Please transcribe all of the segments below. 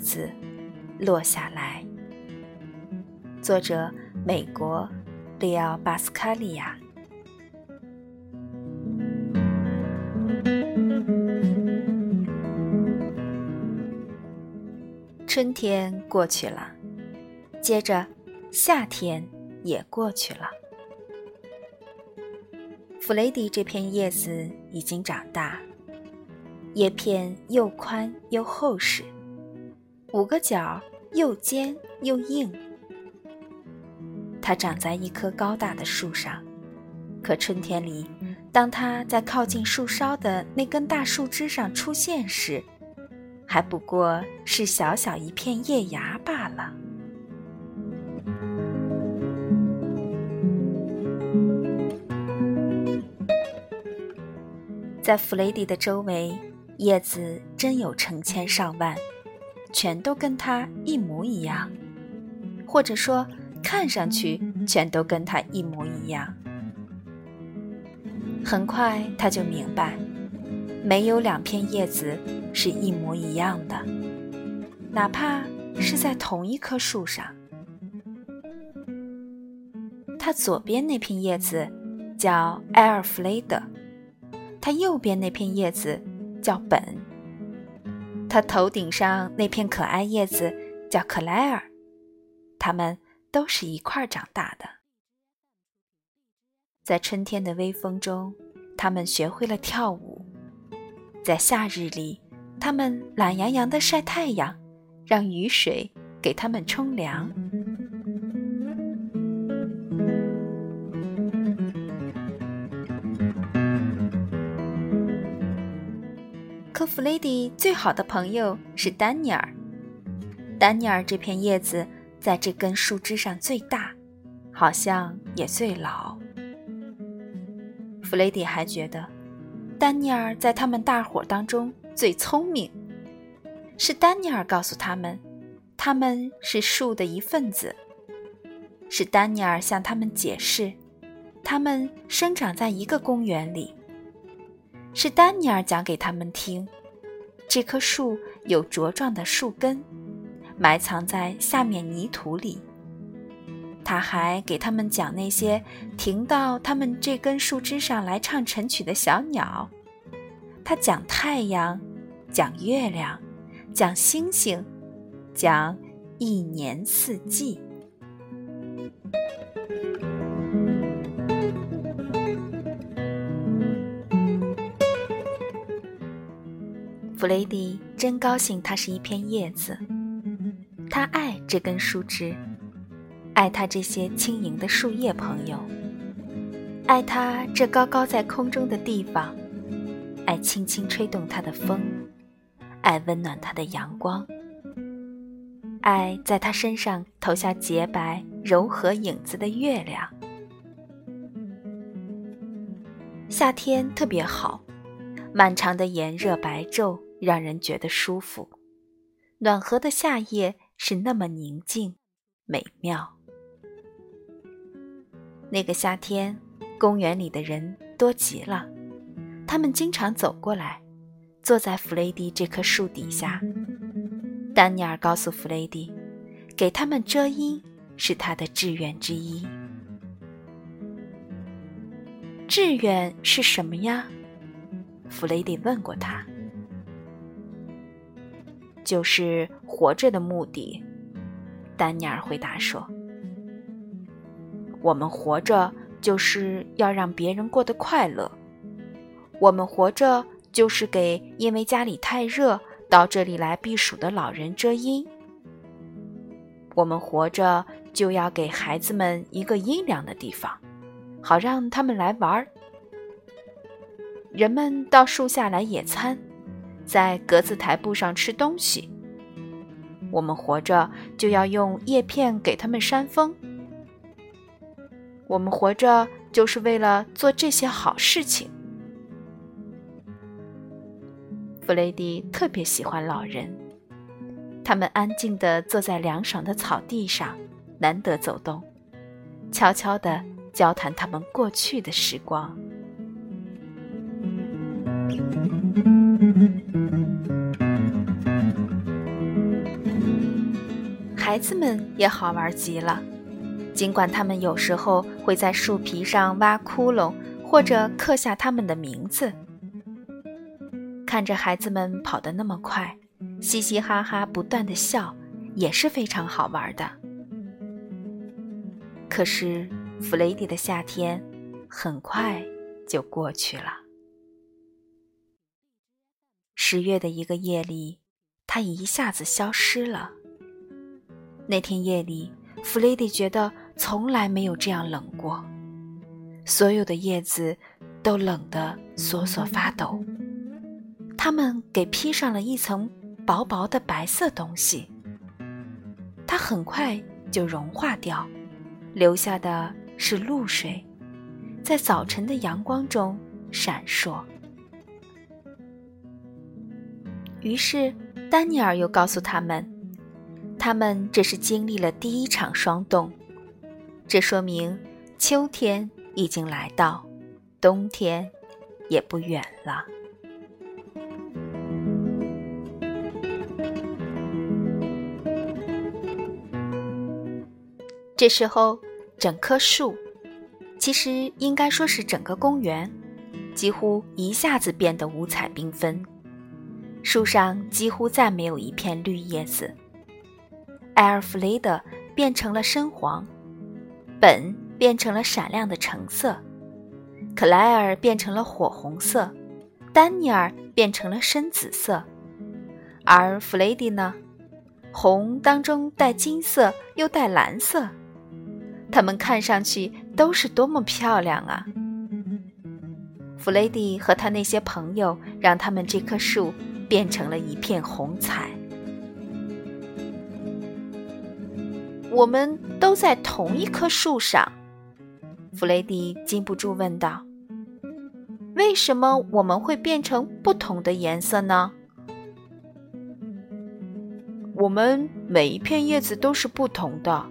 子落下来。作者：美国利奥·巴斯卡利亚。春天过去了，接着夏天也过去了。弗雷迪这片叶子已经长大，叶片又宽又厚实，五个角又尖又硬。它长在一棵高大的树上，可春天里，当它在靠近树梢的那根大树枝上出现时，还不过是小小一片叶芽罢了。在弗雷迪的周围，叶子真有成千上万，全都跟他一模一样，或者说，看上去全都跟他一模一样。很快他就明白。没有两片叶子是一模一样的，哪怕是在同一棵树上。它左边那片叶子叫埃尔弗雷德，它右边那片叶子叫本，他头顶上那片可爱叶子叫克莱尔，他们都是一块长大的。在春天的微风中，他们学会了跳舞。在夏日里，他们懒洋洋地晒太阳，让雨水给他们冲凉。弗雷迪最好的朋友是丹尼尔。丹尼尔这片叶子在这根树枝上最大，好像也最老。弗雷迪还觉得。丹尼尔在他们大伙当中最聪明，是丹尼尔告诉他们，他们是树的一份子。是丹尼尔向他们解释，他们生长在一个公园里。是丹尼尔讲给他们听，这棵树有茁壮的树根，埋藏在下面泥土里。他还给他们讲那些停到他们这根树枝上来唱晨曲的小鸟。他讲太阳，讲月亮，讲星星，讲一年四季。雷迪真高兴，它是一片叶子。他爱这根树枝。爱他这些轻盈的树叶朋友，爱他这高高在空中的地方，爱轻轻吹动它的风，爱温暖它的阳光，爱在他身上投下洁白柔和影子的月亮。夏天特别好，漫长的炎热白昼让人觉得舒服，暖和的夏夜是那么宁静美妙。那个夏天，公园里的人多极了。他们经常走过来，坐在弗雷迪这棵树底下。丹尼尔告诉弗雷迪，给他们遮阴是他的志愿之一。志愿是什么呀？弗雷迪问过他。就是活着的目的。丹尼尔回答说。我们活着就是要让别人过得快乐。我们活着就是给因为家里太热到这里来避暑的老人遮阴。我们活着就要给孩子们一个阴凉的地方，好让他们来玩儿。人们到树下来野餐，在格子台布上吃东西。我们活着就要用叶片给他们扇风。我们活着就是为了做这些好事情。弗雷迪特别喜欢老人，他们安静地坐在凉爽的草地上，难得走动，悄悄地交谈他们过去的时光。孩子们也好玩极了。尽管他们有时候会在树皮上挖窟窿，或者刻下他们的名字。看着孩子们跑得那么快，嘻嘻哈哈不断的笑，也是非常好玩的。可是弗雷迪的夏天很快就过去了。十月的一个夜里，他一下子消失了。那天夜里，弗雷迪觉得从来没有这样冷过，所有的叶子都冷得瑟瑟发抖。他们给披上了一层薄薄的白色东西，它很快就融化掉，留下的是露水，在早晨的阳光中闪烁。于是，丹尼尔又告诉他们，他们这是经历了第一场霜冻，这说明秋天已经来到，冬天也不远了。这时候，整棵树，其实应该说是整个公园，几乎一下子变得五彩缤纷。树上几乎再没有一片绿叶子。艾尔弗雷德变成了深黄，本变成了闪亮的橙色，克莱尔变成了火红色，丹尼尔变成了深紫色，而弗雷迪呢，红当中带金色又带蓝色。它们看上去都是多么漂亮啊！弗雷迪和他那些朋友让他们这棵树变成了一片红彩。我们都在同一棵树上，弗雷迪禁不住问道：“为什么我们会变成不同的颜色呢？”我们每一片叶子都是不同的。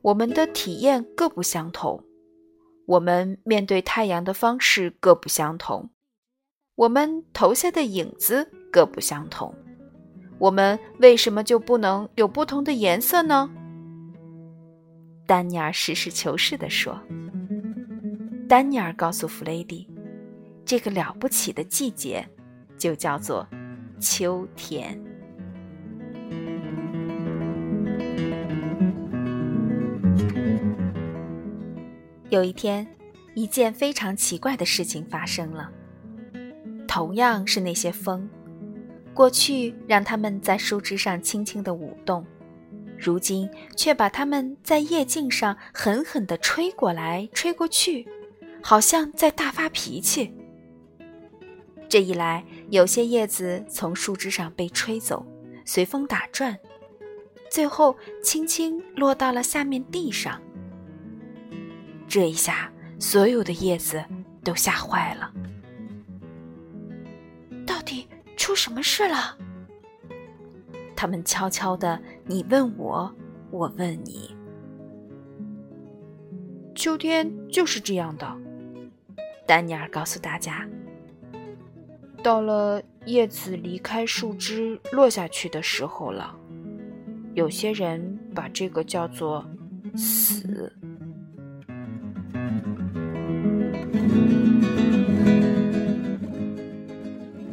我们的体验各不相同，我们面对太阳的方式各不相同，我们投下的影子各不相同。我们为什么就不能有不同的颜色呢？丹尼尔实事求是地说。丹尼尔告诉弗雷迪，这个了不起的季节就叫做秋天。有一天，一件非常奇怪的事情发生了。同样是那些风，过去让它们在树枝上轻轻地舞动，如今却把它们在叶茎上狠狠地吹过来、吹过去，好像在大发脾气。这一来，有些叶子从树枝上被吹走，随风打转，最后轻轻落到了下面地上。这一下，所有的叶子都吓坏了。什么事了？他们悄悄的，你问我，我问你。秋天就是这样的，丹尼尔告诉大家。到了叶子离开树枝落下去的时候了。有些人把这个叫做死。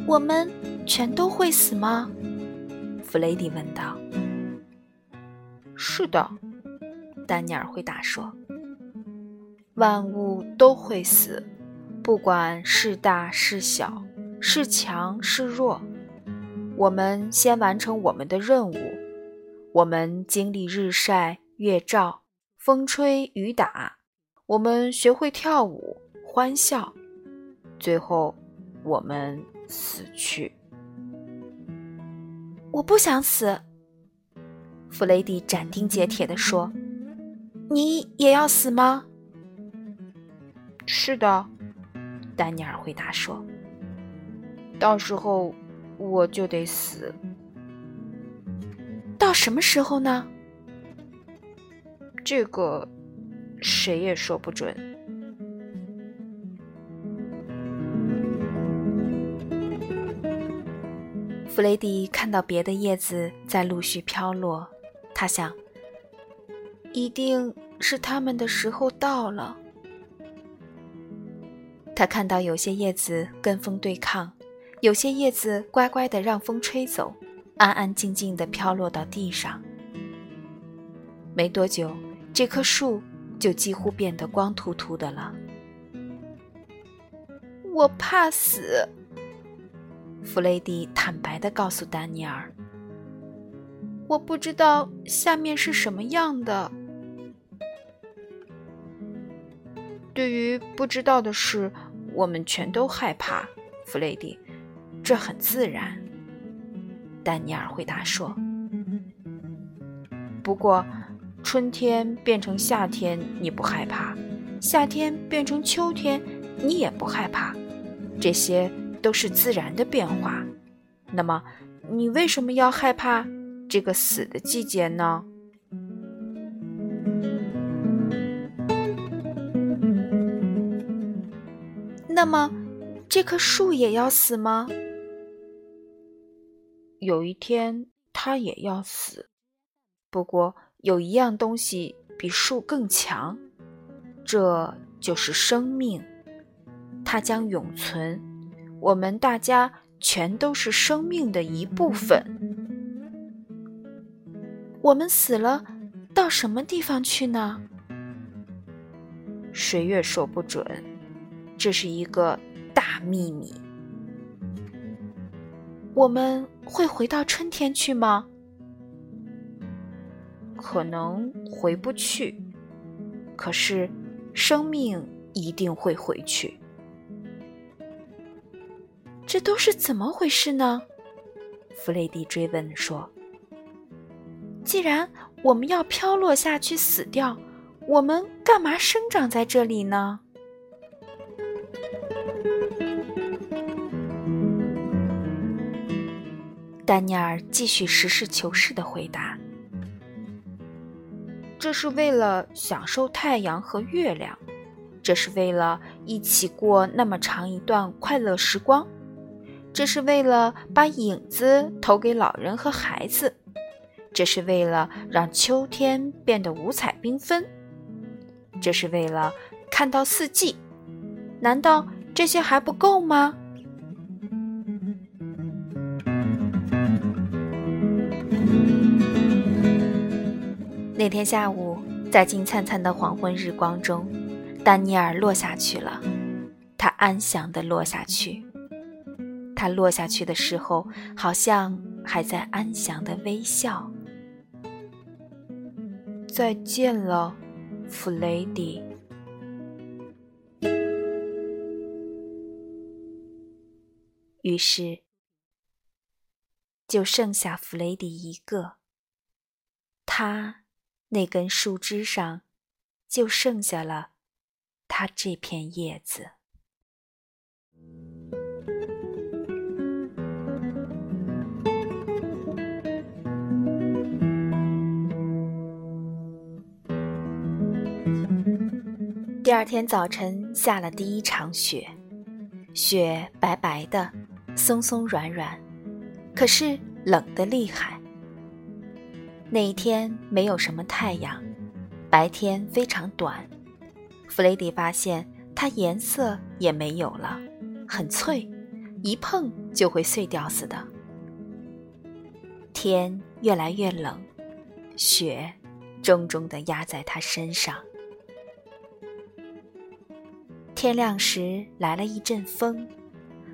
我们全都会死吗？弗雷迪问道。是的，丹尼尔回答说：“万物都会死，不管是大是小，是强是弱。我们先完成我们的任务，我们经历日晒月照，风吹雨打，我们学会跳舞欢笑，最后我们。”死去！我不想死。弗雷迪斩钉截铁地说：“你也要死吗？”“是的。”丹尼尔回答说。“到时候我就得死。”“到什么时候呢？”“这个谁也说不准。”弗雷迪看到别的叶子在陆续飘落，他想，一定是他们的时候到了。他看到有些叶子跟风对抗，有些叶子乖乖的让风吹走，安安静静的飘落到地上。没多久，这棵树就几乎变得光秃秃的了。我怕死，弗雷迪坦白的告诉丹尼尔：“我不知道下面是什么样的。”对于不知道的事。我们全都害怕，弗雷迪，这很自然。丹尼尔回答说：“不过，春天变成夏天你不害怕，夏天变成秋天你也不害怕，这些都是自然的变化。那么，你为什么要害怕这个死的季节呢？”那么，这棵树也要死吗？有一天，它也要死。不过，有一样东西比树更强，这就是生命。它将永存。我们大家全都是生命的一部分。我们死了，到什么地方去呢？谁也说不准。这是一个大秘密。我们会回到春天去吗？可能回不去，可是生命一定会回去。这都是怎么回事呢？弗雷迪追问说：“既然我们要飘落下去死掉，我们干嘛生长在这里呢？”丹尼尔继续实事求是的回答：“这是为了享受太阳和月亮，这是为了一起过那么长一段快乐时光，这是为了把影子投给老人和孩子，这是为了让秋天变得五彩缤纷，这是为了看到四季。难道这些还不够吗？”那天下午，在金灿灿的黄昏日光中，丹尼尔落下去了。他安详地落下去。他落下去的时候，好像还在安详的微笑。再见了，弗雷迪。于是，就剩下弗雷迪一个。他。那根树枝上，就剩下了他这片叶子。第二天早晨下了第一场雪，雪白白的，松松软软，可是冷得厉害。那一天没有什么太阳，白天非常短。弗雷迪发现它颜色也没有了，很脆，一碰就会碎掉似的。天越来越冷，雪重重地压在他身上。天亮时来了一阵风，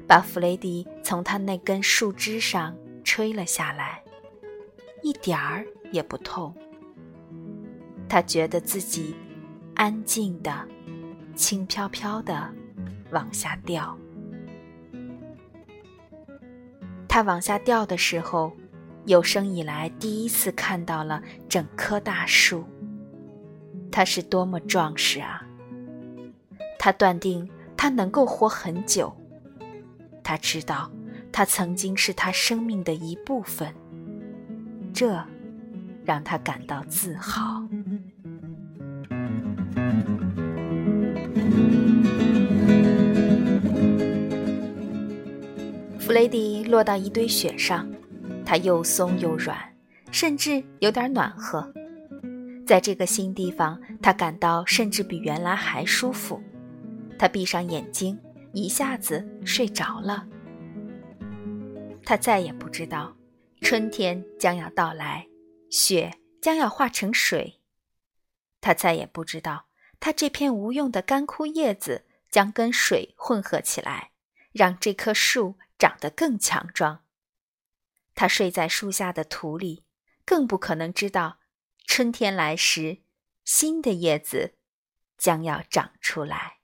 把弗雷迪从他那根树枝上吹了下来，一点儿。也不痛，他觉得自己安静的、轻飘飘的往下掉。他往下掉的时候，有生以来第一次看到了整棵大树。它是多么壮实啊！他断定他能够活很久。他知道，他曾经是他生命的一部分。这。让他感到自豪。弗雷迪落到一堆雪上，它又松又软，甚至有点暖和。在这个新地方，他感到甚至比原来还舒服。他闭上眼睛，一下子睡着了。他再也不知道，春天将要到来，雪将要化成水。他再也不知道，他这片无用的干枯叶子将跟水混合起来，让这棵树长得更强壮。他睡在树下的土里，更不可能知道。春天来时，新的叶子将要长出来。